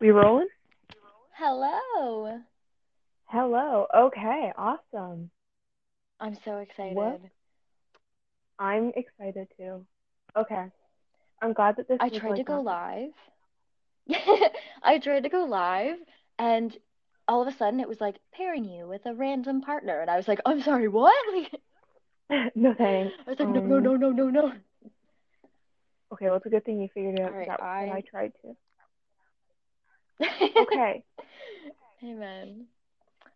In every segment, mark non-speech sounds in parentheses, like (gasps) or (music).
We rolling? Hello. Hello. Okay, awesome. I'm so excited. What? I'm excited too. Okay. I'm glad that this I tried like to go live. (laughs) I tried to go live and all of a sudden it was like pairing you with a random partner and I was like, I'm sorry, what? (laughs) (laughs) No thanks. I was like, no, no, Um, no, no, no, no. Okay, well it's a good thing you figured it out right, I I tried to. Okay. (laughs) Amen.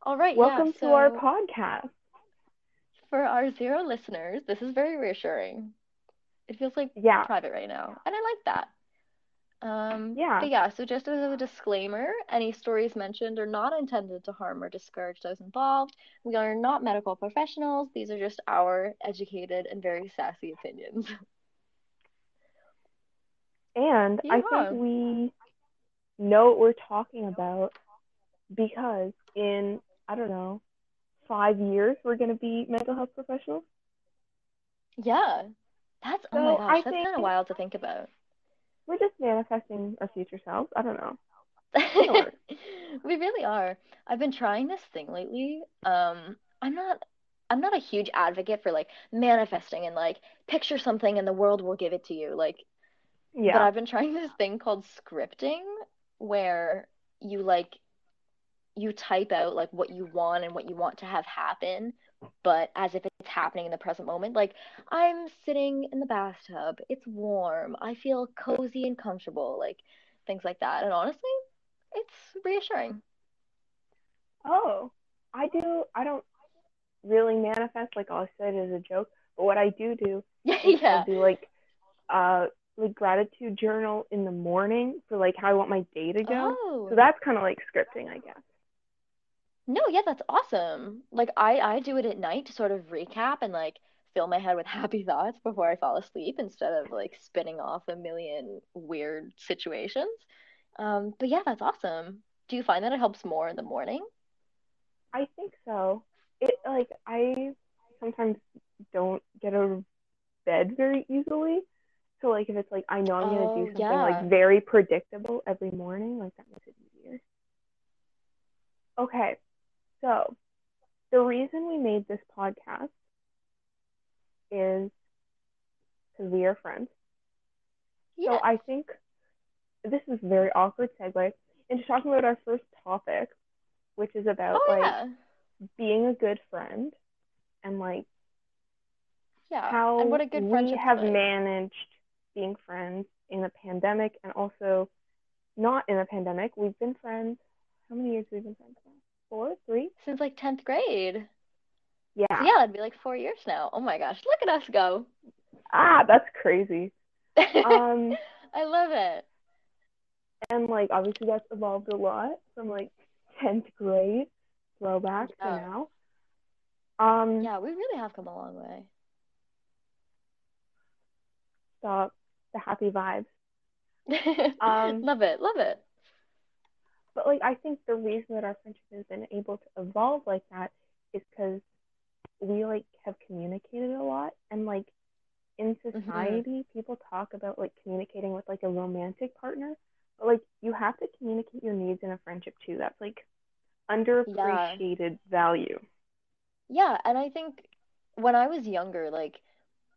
All right, Welcome yeah, to our podcast. for our zero listeners, this is very reassuring. It feels like Yeah. private right now, and I like that. Um, Yeah. but yeah, so just as a disclaimer, any stories mentioned are not intended to harm or discourage those involved. We are not medical professionals. These are just our educated and very sassy opinions. And I think we know what we're talking about because in I don't know, five years we're gonna be mental health professionals. Yeah. That's, oh my gosh, I that's kind of wild to think about. we're just manifesting our future selves. I don't know. (laughs) We really are. I've been trying this thing lately. Um, I'm not I'm not a huge advocate for like manifesting and like picture something and the world will give it to you. Like, yeah. but I've been trying this thing called scripting where you like you type out like what you want and what you want to have happen, but as if it's happening in the present moment. Like, I'm sitting in the bathtub, it's warm, I feel cozy and comfortable, like things like that. And honestly, it's reassuring. Oh, I do. I don't really manifest like i said as a joke, but what I do do (laughs) is Yeah. I'll do like uh like gratitude journal in the morning for like how I want my day to go. Oh. So that's kind of like scripting, I guess. No, yeah, that's awesome. Like I I do it at night to sort of recap and like fill my head with (laughs) happy thoughts before I fall asleep instead of like spinning off a million weird situations. Um, but yeah, that's awesome. Do you find that it helps more in the morning? I think so. It like I sometimes don't get out of bed very easily. So like if it's like I know I'm gonna Oh, do something yeah. like very predictable every morning, like that makes it easier. Okay, so the reason we made this podcast is because we are friends. Yeah. So I think this is a very awkward segue into talking about our first topic, which is about Oh, like yeah. being a good friend and like Yeah. how And what a good we have like. managed being friends in a pandemic and also not in a pandemic. We've been friends. How many years we've we been friends now? Four, three? Since like 10th grade. Yeah. So yeah, that'd be like four years now. Oh my gosh, look at us go. Ah, that's crazy. Um, (laughs) I love it. and like obviously that's evolved a lot from like tenth grade throwback Yeah. to now. Um, Yeah, we really have come a long way. stop the happy vibes. (laughs) Um, Love it, love it. But like I think the reason that our friendship has been able to evolve like that is because we like have communicated a lot and like in Mm-hmm. society people talk about like communicating with like a romantic partner but like you have to communicate your needs in a friendship too that's like underappreciated value Yeah, and I think when I was younger, like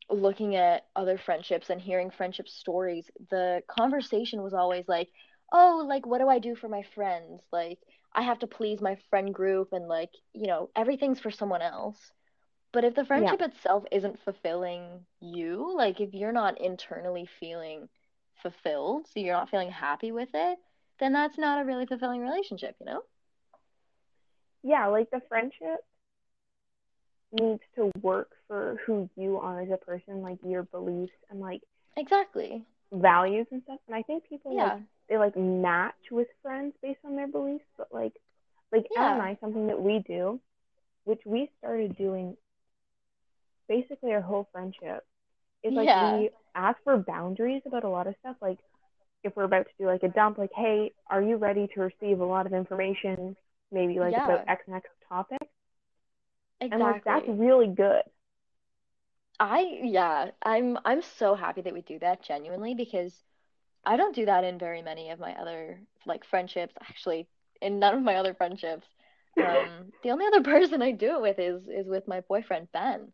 looking at other friendships and hearing friendship stories, the conversation was always like, oh, like what do I do for my friends? Like I have to please my friend group and like, you know, everything's for someone else. But if the friendship itself isn't fulfilling you, like if you're not internally feeling fulfilled, so you're not feeling happy with it, then that's not a really fulfilling relationship, you know? yeah like the friendship needs to work for who you are as a person like your beliefs and like Exactly. values and stuff and I think people like Yeah. they like match with friends based on their beliefs, but like like Anna and Yeah. I, something that we do, which we started doing basically our whole friendship, is like Yeah. we ask for boundaries about a lot of stuff. Like if we're about to do like a dump, like, hey, are you ready to receive a lot of information, maybe like Yeah. about X and X topic? And like that's really good. I yeah, I'm I'm so happy that we do that genuinely because I don't do that in very many of my other like friendships. Actually, in none of my other friendships. Um, (laughs) the only other person I do it with is is with my boyfriend Ben.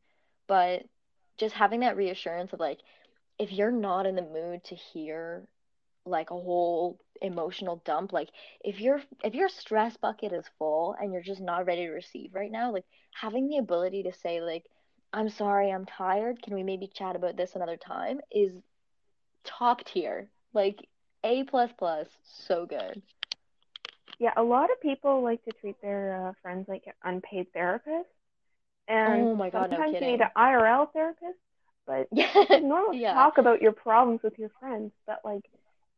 But just having that reassurance of like, if you're not in the mood to hear like a whole emotional dump, like if your if your stress bucket is full and you're just not ready to receive right now, like having the ability to say like, I'm sorry, I'm tired. Can we maybe chat about this another time? Is top tier. Like A plus plus, so good. Yeah, a lot of people like to treat their uh, friends like unpaid therapists, and Oh my God, no sometimes you need kidding. an IRL therapist. But (laughs) Yeah, it's normal to yeah, talk about your problems with your friends, but like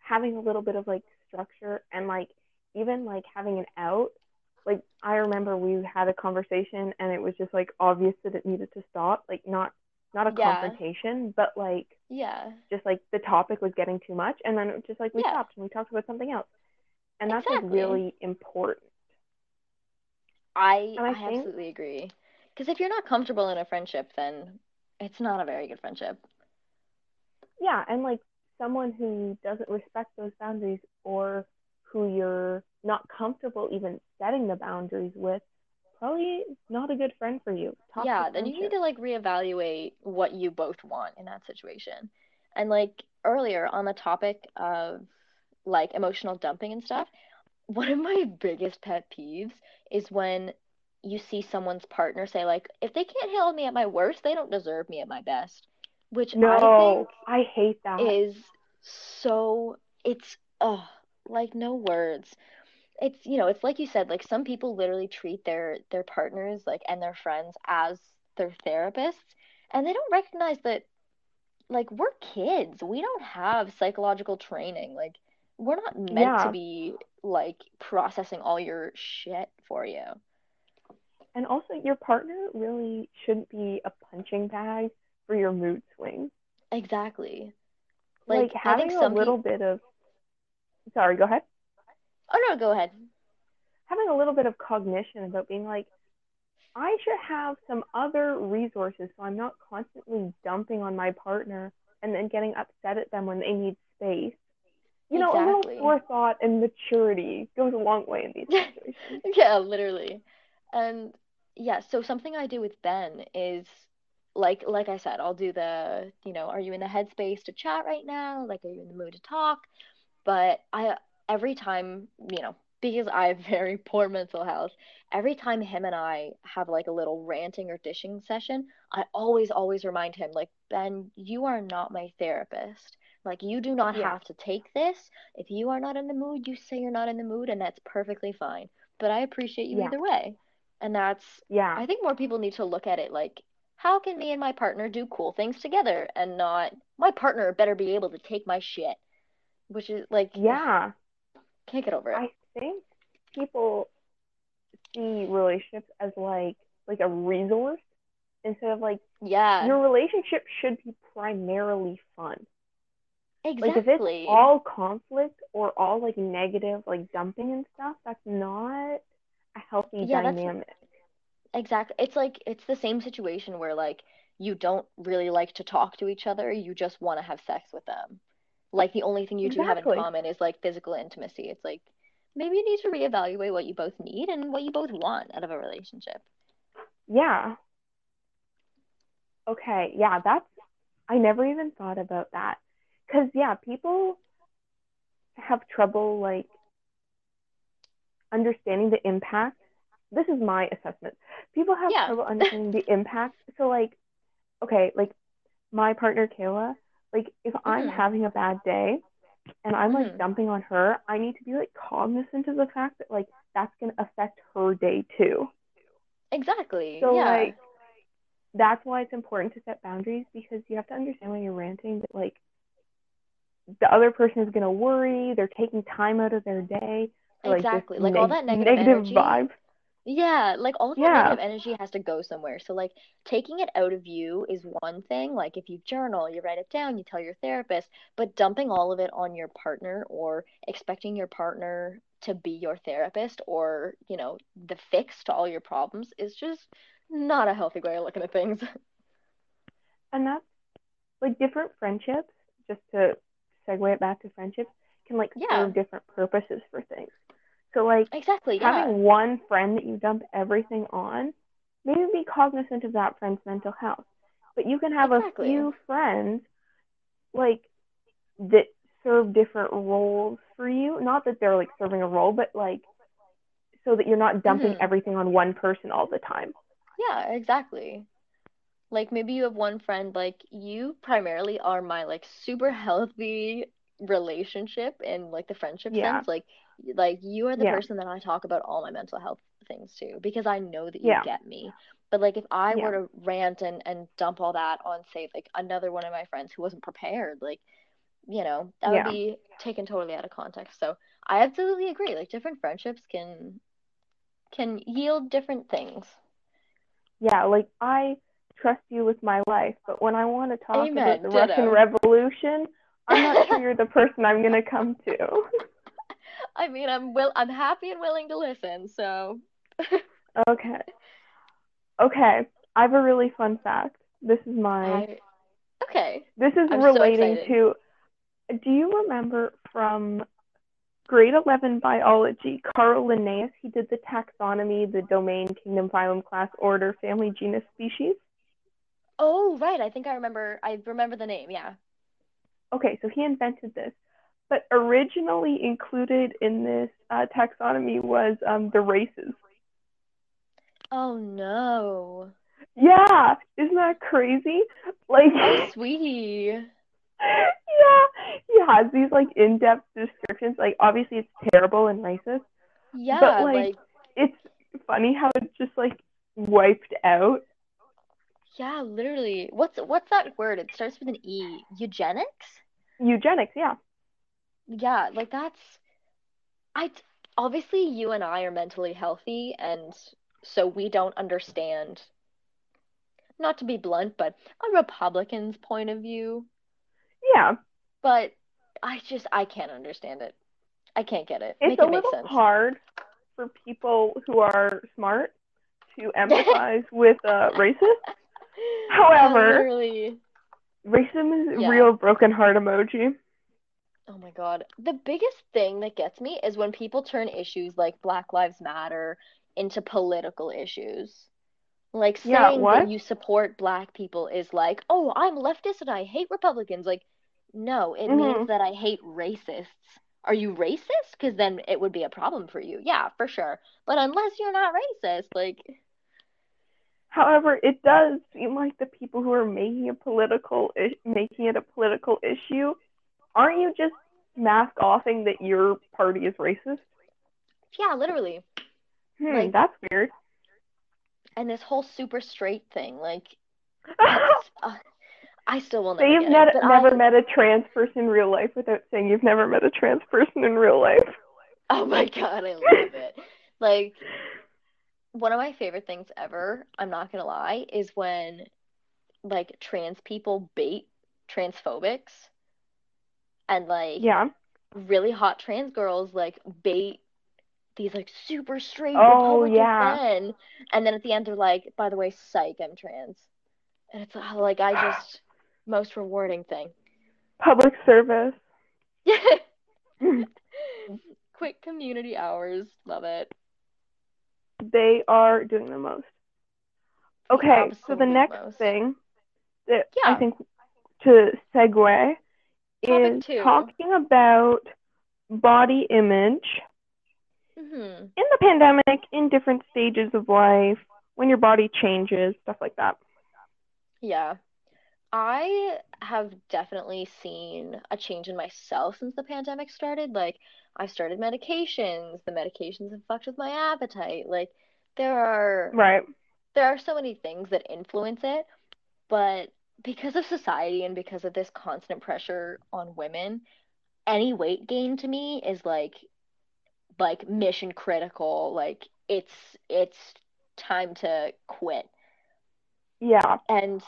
having a little bit of like structure and like even like having an out. Like I remember we had a conversation and it was just like obvious that it needed to stop. Like not not a yeah, confrontation, but like yeah, just like the topic was getting too much and then it was just like we yeah, stopped and we talked about something else. And that's like really important. I And I I think absolutely agree. Because if you're not comfortable in a friendship, then it's not a very good friendship. yeah, and like someone who doesn't respect those boundaries or who you're not comfortable even setting the boundaries with, probably not a good friend for you. Toxic Yeah, then you need to like reevaluate what you both want in that situation. And like earlier on the topic of like emotional dumping and stuff, one of my (laughs) biggest pet peeves is when you see someone's partner say like, if they can't handle me at my worst, they don't deserve me at my best, which I think No, I hate that. is so it's oh, like no words. It's you know, it's like you said, like some people literally treat their their partners like and their friends as their therapists, and they don't recognize that like we're kids. We don't have psychological training. Like we're not meant to be like processing all your shit for you. and also your partner really shouldn't be a punching bag for your mood swings. Exactly. Like Like having a little people bit of, sorry, go ahead. Oh no, go ahead. Having a little bit of cognition about being like, I should have some other resources so I'm not constantly dumping on my partner and then getting upset at them when they need space. You know, a little forethought and maturity goes a long way in these (laughs) situations. Yeah, literally. And yeah, so something I do with Ben is like like I said, I'll do the, you know, are you in the headspace to chat right now? Like, are you in the mood to talk? But I every time, you know, because I have (laughs) very poor mental health, every time him and I have like a little ranting or dishing session, I always, always remind him, like, Ben, you are not my therapist. Like, you do not Yeah, have to take this. If you are not in the mood, you say you're not in the mood, and that's perfectly fine. But I appreciate you yeah, either way. And that's, yeah. I think more people need to look at it like, how can me and my partner do cool things together and not, my partner better be able to take my shit, which is like, (sighs) Yeah. can't get over it. I think people see relationships as like like a resource instead of like Yeah, your relationship should be primarily fun. Exactly. Like if it's all conflict or all like negative, like dumping and stuff, that's not a healthy Yeah, dynamic. Exactly. It's like it's the same situation where like you don't really like to talk to each other, you just want to have sex with them. Like the only thing you two have in common is like physical intimacy. It's like maybe you need to reevaluate what you both need and what you both want out of a relationship. Yeah. Okay. Yeah, that's I never even thought about that. Cuz yeah, people have trouble like understanding the impact. This is my assessment. People have Yeah. trouble understanding the impact. So like okay, like my partner Kayla, like if I'm hmm having a bad day and I'm like hmm dumping on her, I need to be like cognizant of the fact that like that's gonna affect her day too. Exactly. So Yeah. like that's why it's important to set boundaries because you have to understand when you're ranting that like the other person is gonna worry, they're taking time out of their day for like Exactly. Like all that negative negative energy vibe. Yeah, like all of that Yeah, negative energy has to go somewhere. So like taking it out of you is one thing. Like if you journal, you write it down, you tell your therapist, but dumping all of it on your partner or expecting your partner to be your therapist or, you know, the fix to all your problems is just not a healthy way of looking at things. (laughs) and that's like different friendships. Just to segue it back to friendships can like Yeah. serve different purposes for things. So like Exactly. Yeah. having one friend that you dump everything on, maybe be cognizant of that friend's mental health. But you can have Exactly. a few friends like that serve different roles for you. Not that they're like serving a role, but like so that you're not dumping Mhm. everything on one person all the time. Yeah, exactly. Like maybe you have one friend, like you primarily are my like super (laughs) healthy relationship and like the friendship Yeah. sense. Like like you are the Yeah. person that I talk about all my mental health things to because I know that you Yeah. get me. But like if I were to rant and and dump all that on say like another one of my friends who wasn't prepared, like you know, that would be taken totally out of context. So I absolutely agree. Like different friendships can can yield different things. Yeah, like I trust you with my life, but when I want to talk Amen, about the Russian. Revolution, I'm not sure you're the person I'm gonna come to. (laughs) I mean, I'm will I'm happy and willing to listen. So, Okay. Okay. I have a really fun fact. This is my I okay. this is I'm relating excited. to do you remember from grade 11 biology, Carl Linnaeus, he did the taxonomy, the domain, kingdom, phylum, class, order, family, genus, species. Oh, right. I think I remember. I remember the name. Yeah. Okay, so he invented this. But originally included in this uh, taxonomy was um, the races. Oh no. Yeah, isn't that crazy? Like, Oh, (laughs) sweetie. yeah, he has these like in-depth descriptions. Like, obviously it's terrible and racist. Yeah, like, like It's funny how it's just like wiped out. yeah, literally. What's what's that word? It starts with an E. Eugenics? Eugenics, yeah. Yeah, like that's I obviously you and I are mentally healthy and so we don't understand not to be blunt, but a Republican's point of view. Yeah, But I just I can't understand it. I can't get it. it's Make a it make little sense. hard for people who are smart to (laughs) empathize with uh, racists. However- literally. Racism is Yeah. real broken heart emoji. Oh my God. The biggest thing that gets me is when people turn issues like Black Lives Matter into political issues. Like Yeah, saying what? that you support black people is like, oh, I'm leftist and I hate Republicans. Like, no, it Mhm. means that I hate racists. Are you racist? Because then it would be a problem for you. Yeah, for sure. But unless you're not racist, like, However, it does seem like the people who are making a political is- making it a political issue, aren't you just mask offing that your party is racist? yeah, literally. Hmm, Like- that's weird. And this whole super straight thing, like, (laughs) uh, I still will never you've get ne- it. Never I, met a trans person in real life without saying you've never met a trans person in real life. Oh my God, I love it. Like, one of my favorite things ever, I'm not gonna lie, is when like trans people bait transphobics and like Yeah. really hot trans girls like bait these like super straight Oh, Republican yeah. men and then at the end they're like, by the way, psych, I'm trans. And it's uh, like I just (sighs) most rewarding thing. Public service. Yeah. (laughs) (laughs) Quick community hours, love it. They are doing the most. Okay, so the next most. thing that Yeah. I think to segue Topic is two. talking about body image hmm in the pandemic, in different stages of life, when your body changes, stuff like that. Yeah. I have definitely seen a change in myself since the pandemic started. Like, I've started medications. The medications have fucked with my appetite. Like, there are Right. there are so many things that influence it, but because of society and because of this constant pressure on women, any weight gain to me is like like mission critical. Like, it's it's time to quit. Yeah. And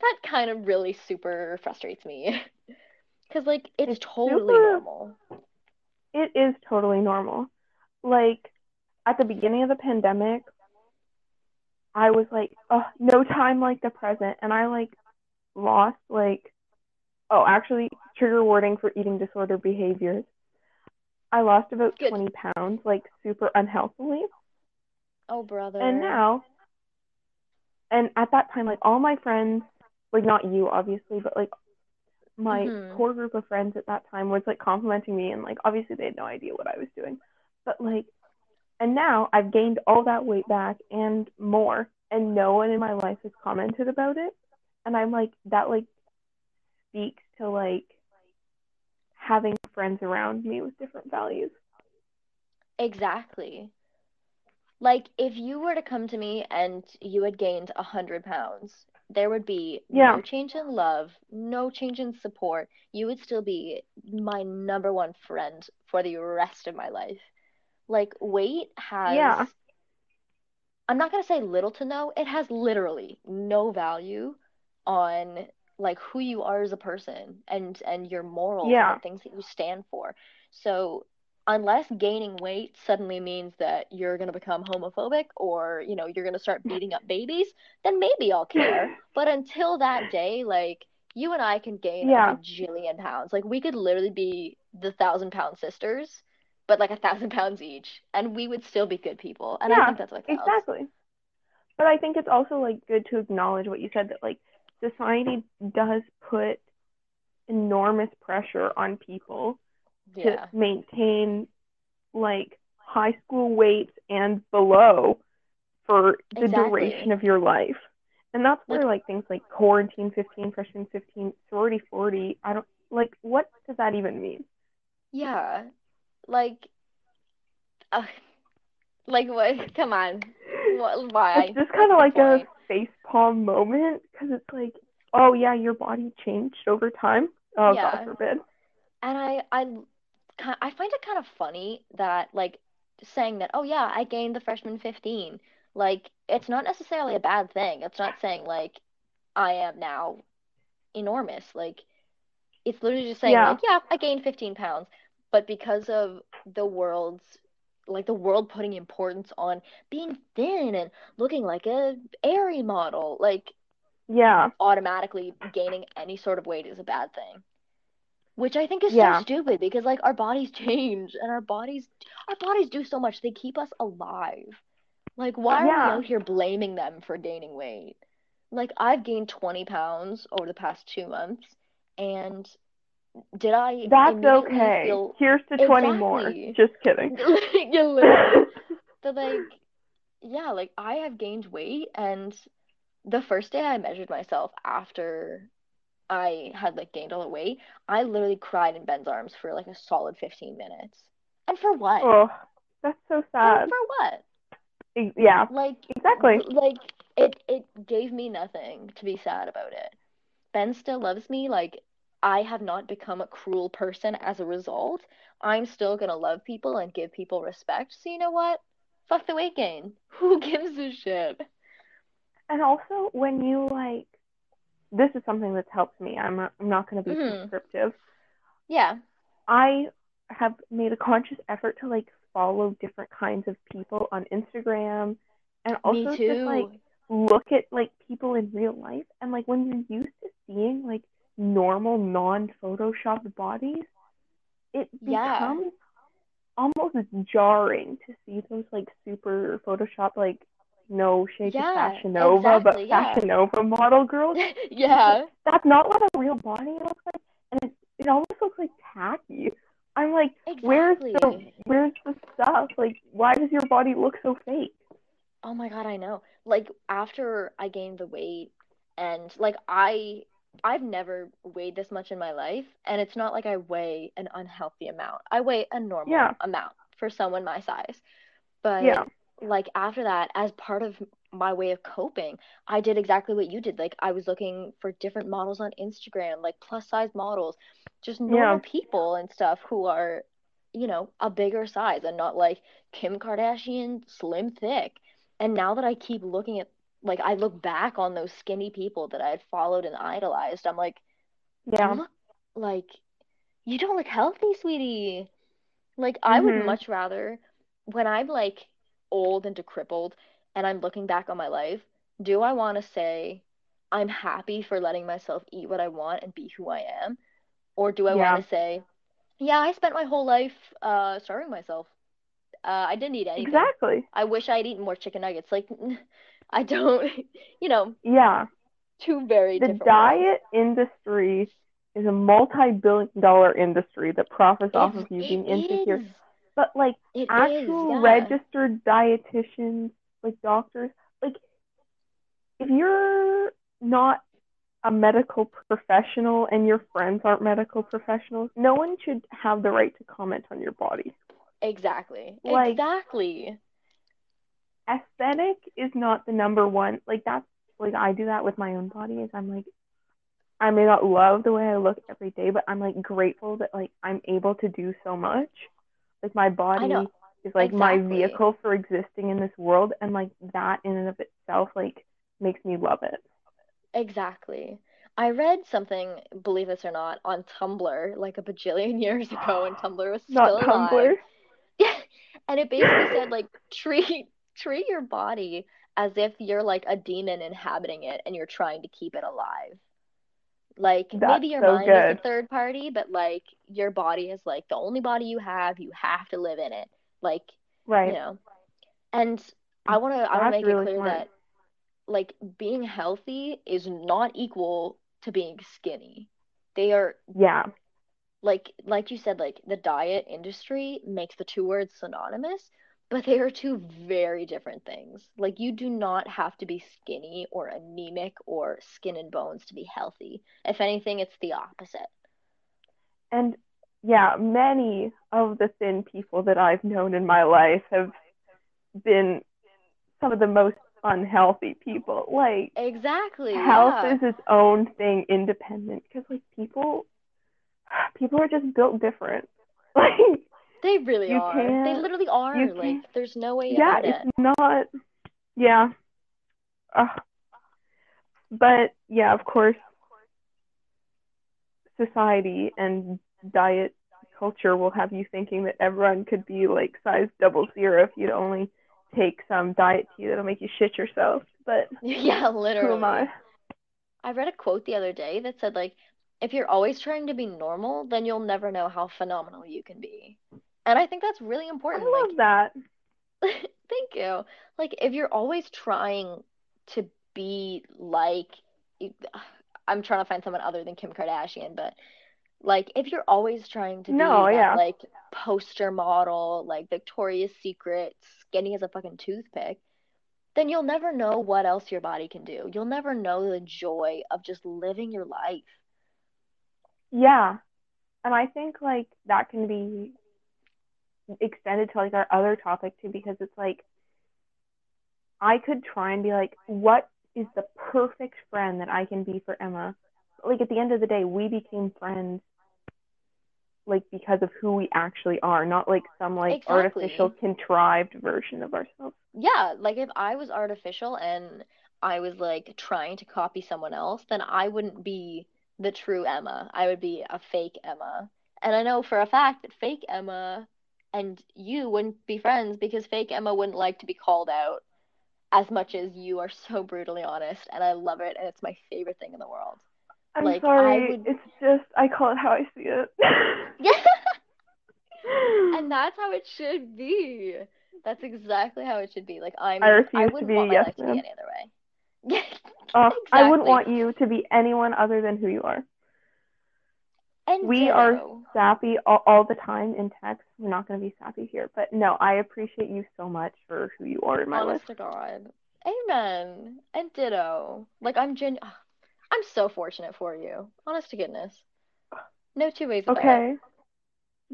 that kind of really super frustrates me. (laughs) Because, like, it's, It's totally super- normal. It is totally normal. Like at the beginning of the pandemic, I was like, oh, no time like the present. And I like lost like, oh, actually, trigger warning for eating disorder behaviors. I lost about Good. 20 pounds, like super unhealthily. Oh, brother. And now, and at that time, like all my friends, like not you obviously, but like my Mhm. core group of friends at that time was like complimenting me, and like obviously they had no idea what I was doing, but like, and now I've gained all that weight back and more, and no one in my life has commented about it, and I'm like that like speaks to like having friends around me with different values. Exactly. Like, if you were to come to me and you had gained a hundred pounds, there would be Yeah. no change in love, no change in support. You would still be my number one friend for the rest of my life. Like, weight has, Yeah. I'm not gonna say little to no, it has literally no value on like who you are as a person and and your morals and Yeah. the things that you stand for. So unless gaining weight suddenly means that you're gonna become homophobic or you know you're gonna start beating up babies, then maybe I'll care. (laughs) But until that day, like you and I can gain Yeah. a bajillion pounds. Like we could literally be the thousand pound sisters, but like a thousand pounds each, and we would still be good people. And I think that's what counts. Exactly. But I think it's also like good to acknowledge what you said that like society does put enormous pressure on people to maintain like high school weights and below for the Exactly. duration of your life. And that's where Like- things like quarantine 15, freshman 15, sorority 40, I don't like what does that even mean? Yeah. Like, uh, like what? (laughs) Come on. What, why? It's just kind of like a face palm moment because it's like, oh yeah, your body changed over time. Oh Yeah. God forbid. And I, I, ki- I find it kind of funny that like saying that, oh yeah, I gained the freshman 15. Like, it's not necessarily a bad thing. It's not saying like I am now enormous. Like, it's literally just saying Yeah. like, yeah, I gained 15 pounds. But because of the world's like the world putting importance on being thin and looking like a Aerie model, like Yeah. automatically gaining any sort of weight is a bad thing. Which I think is Yeah. so stupid because like our bodies (laughs) change and our bodies our bodies do so much. They keep us alive. Like why are Yeah. we out here blaming them for gaining weight? Like I've gained 20 pounds over the past two months and did I That's okay. feel Here's to 20 more. Just kidding. (laughs) like but like yeah, like I have gained weight and the first day I measured myself after I had like gained all the weight, I literally cried in Ben's arms for like a solid 15 minutes. And for what? oh, that's so And sad. for what? Yeah, Like exactly. like it it gave me nothing to be sad about it. Ben still loves me. Like I have not become a cruel person as a result. I'm still gonna love people and give people respect. So you know what? Fuck the weight gain. (laughs) Who gives a shit? And also, when you like, this is something that's helped me. I'm not, I'm not going to be Mhm. prescriptive. Yeah. I have made a conscious effort to like follow different kinds of people on Instagram and also just like look at like people in real life and like when you're used to seeing like normal non-photoshopped bodies, it Yeah. becomes almost jarring to see those like super photoshopped like no shade to Fashion Nova, exactly, but yeah. Fashion Nova model girls. (laughs) yeah. That's not what a real body looks like, and it, it almost looks like tacky. I'm like, where's the where's the stuff? Like, why does your body look so fake? Oh my God, I know. Like after I gained the weight and like I I've never weighed this much in my life and it's not like I weigh an unhealthy amount. I weigh a normal Yeah. amount for someone my size. But Yeah. Like after that, as part of my way of coping, I did exactly what you did. Like I was looking for different models on Instagram, like plus size models, just normal Yeah. people and stuff who are, you know, a bigger size and not like Kim Kardashian slim thick. And now that I keep looking at like I look back on those skinny people that I had followed and idolized, I'm like, Yeah. look like you don't look healthy, sweetie. Like I would Mhm. much rather when I'm like old and decrepit and I'm looking back on my life, do I want to say I'm happy for letting myself eat what I want and be who I am? Or do I Yeah. want to say, yeah, I spent my whole life uh starving myself. Uh, I didn't eat anything. Exactly. I wish I'd eaten more chicken nuggets. Like, (laughs) I don't, (laughs) you know, Yeah. two very The diet industry is a multi-billion dollar industry that profits off of you being insecure. is. But like It is, actual yeah. registered dietitians, like doctors, like if you're not a medical professional and your friends aren't medical professionals, no one should have the right to comment on your body. Exactly. Like- Exactly. Aesthetic is not the number one. Like that's like I do that with my own body. Is I'm like I may not love the way I look every day, but I'm like grateful that like I'm able to do so much. Like my body is like my vehicle for existing in this world, and like that in and of itself like makes me love it. Exactly. I read something, believe this or not, on Tumblr like a bajillion (laughs) years ago when (gasps) Tumblr was Not still alive. Tumblr. (laughs) And it basically said like treat treat your body as if you're like a demon inhabiting it and you're trying to keep it alive. Like That's maybe your so mind is a third party, but like your body is like the only body you have. You have to live in it. Like, Right. you know. And I want to I want to make really it clear smart. that like being healthy is not equal to being skinny. They are Yeah. like like you said like the diet industry makes the two words synonymous but they are two very different things like you do not have to be skinny or anemic or skin and bones to be healthy if anything it's the opposite And yeah, many of the thin people that I've known in my life have been some of the most unhealthy people. Like exactly health yeah is its own thing independent because like people people are just built different. (laughs) Like they really you are they can't- literally are like there's no way yeah, it it's not yeah. Ugh. but yeah, of course society and diet culture will have you thinking that everyone could be like size double zero if you'd only take some diet tea that'll make you shit yourself. But (laughs) yeah literally. who am I? I read a quote the other day that said like if you're always trying to be normal then you'll never know how phenomenal you can be and I think that's really important. I love like that. (laughs) Thank you. Like, if you're always trying to be like, (sighs) I'm trying to find someone other than Kim Kardashian, but like, if you're always trying to be No, that yeah. like poster model, like Victoria's Secret, skinny as a fucking toothpick, then you'll never know what else your body can do. You'll never know the joy of just living your life. Yeah. And I think like that can be extended to like our other topic too because it's like I could try and be like, what is the perfect friend that I can be for Emma? But, like at the end of the day, we became friends like because of who we actually are, not like some like Exactly. artificial contrived version of ourselves. Yeah, like if I was artificial and I was like trying to copy someone else, then I wouldn't be the true Emma. I would be a fake Emma. And I know for a fact that fake Emma and you wouldn't be friends because fake Emma wouldn't like to be called out as much as you are so brutally honest. And I love it, and it's my favorite thing in the world. I'm Like, I sorry, would- it's just I call it how I see it. Yeah, (laughs) and that's how it should be. That's exactly how it should be. Like I'm, I refuse to wouldn't be want yes to be any other way. Uh, (laughs) I wouldn't want you to be anyone other than who you are. And We are. Sappy all, all the time in text. We're not going to be sappy here, but no, I appreciate you so much for who you are in my Honest life. to God. Amen. And ditto. Like I'm gen ah, I'm so fortunate for you. Honest to goodness. No two ways about it. Okay.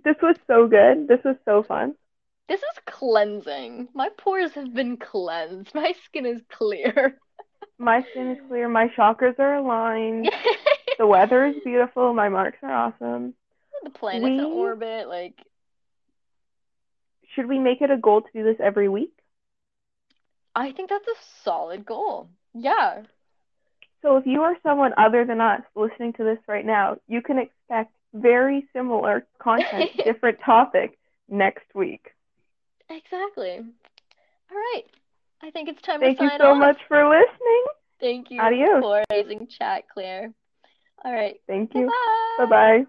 This was so good. This was so fun. This is cleansing. My pores have been cleansed. My skin is clear. (laughs) My skin is clear. My chakras are aligned. (laughs) The weather is beautiful. My marks are awesome. the planet's in orbit, like Should we make it a goal to do this every week? I think that's a solid goal. Yeah. So if you are someone other than us listening to this right now, you can expect very similar content, (laughs) different topic next week. Exactly. All right. I think it's time to Thank you so off. much for listening. Thank you Adios. for amazing chat, Claire. All right. Thank you. Bye. Bye.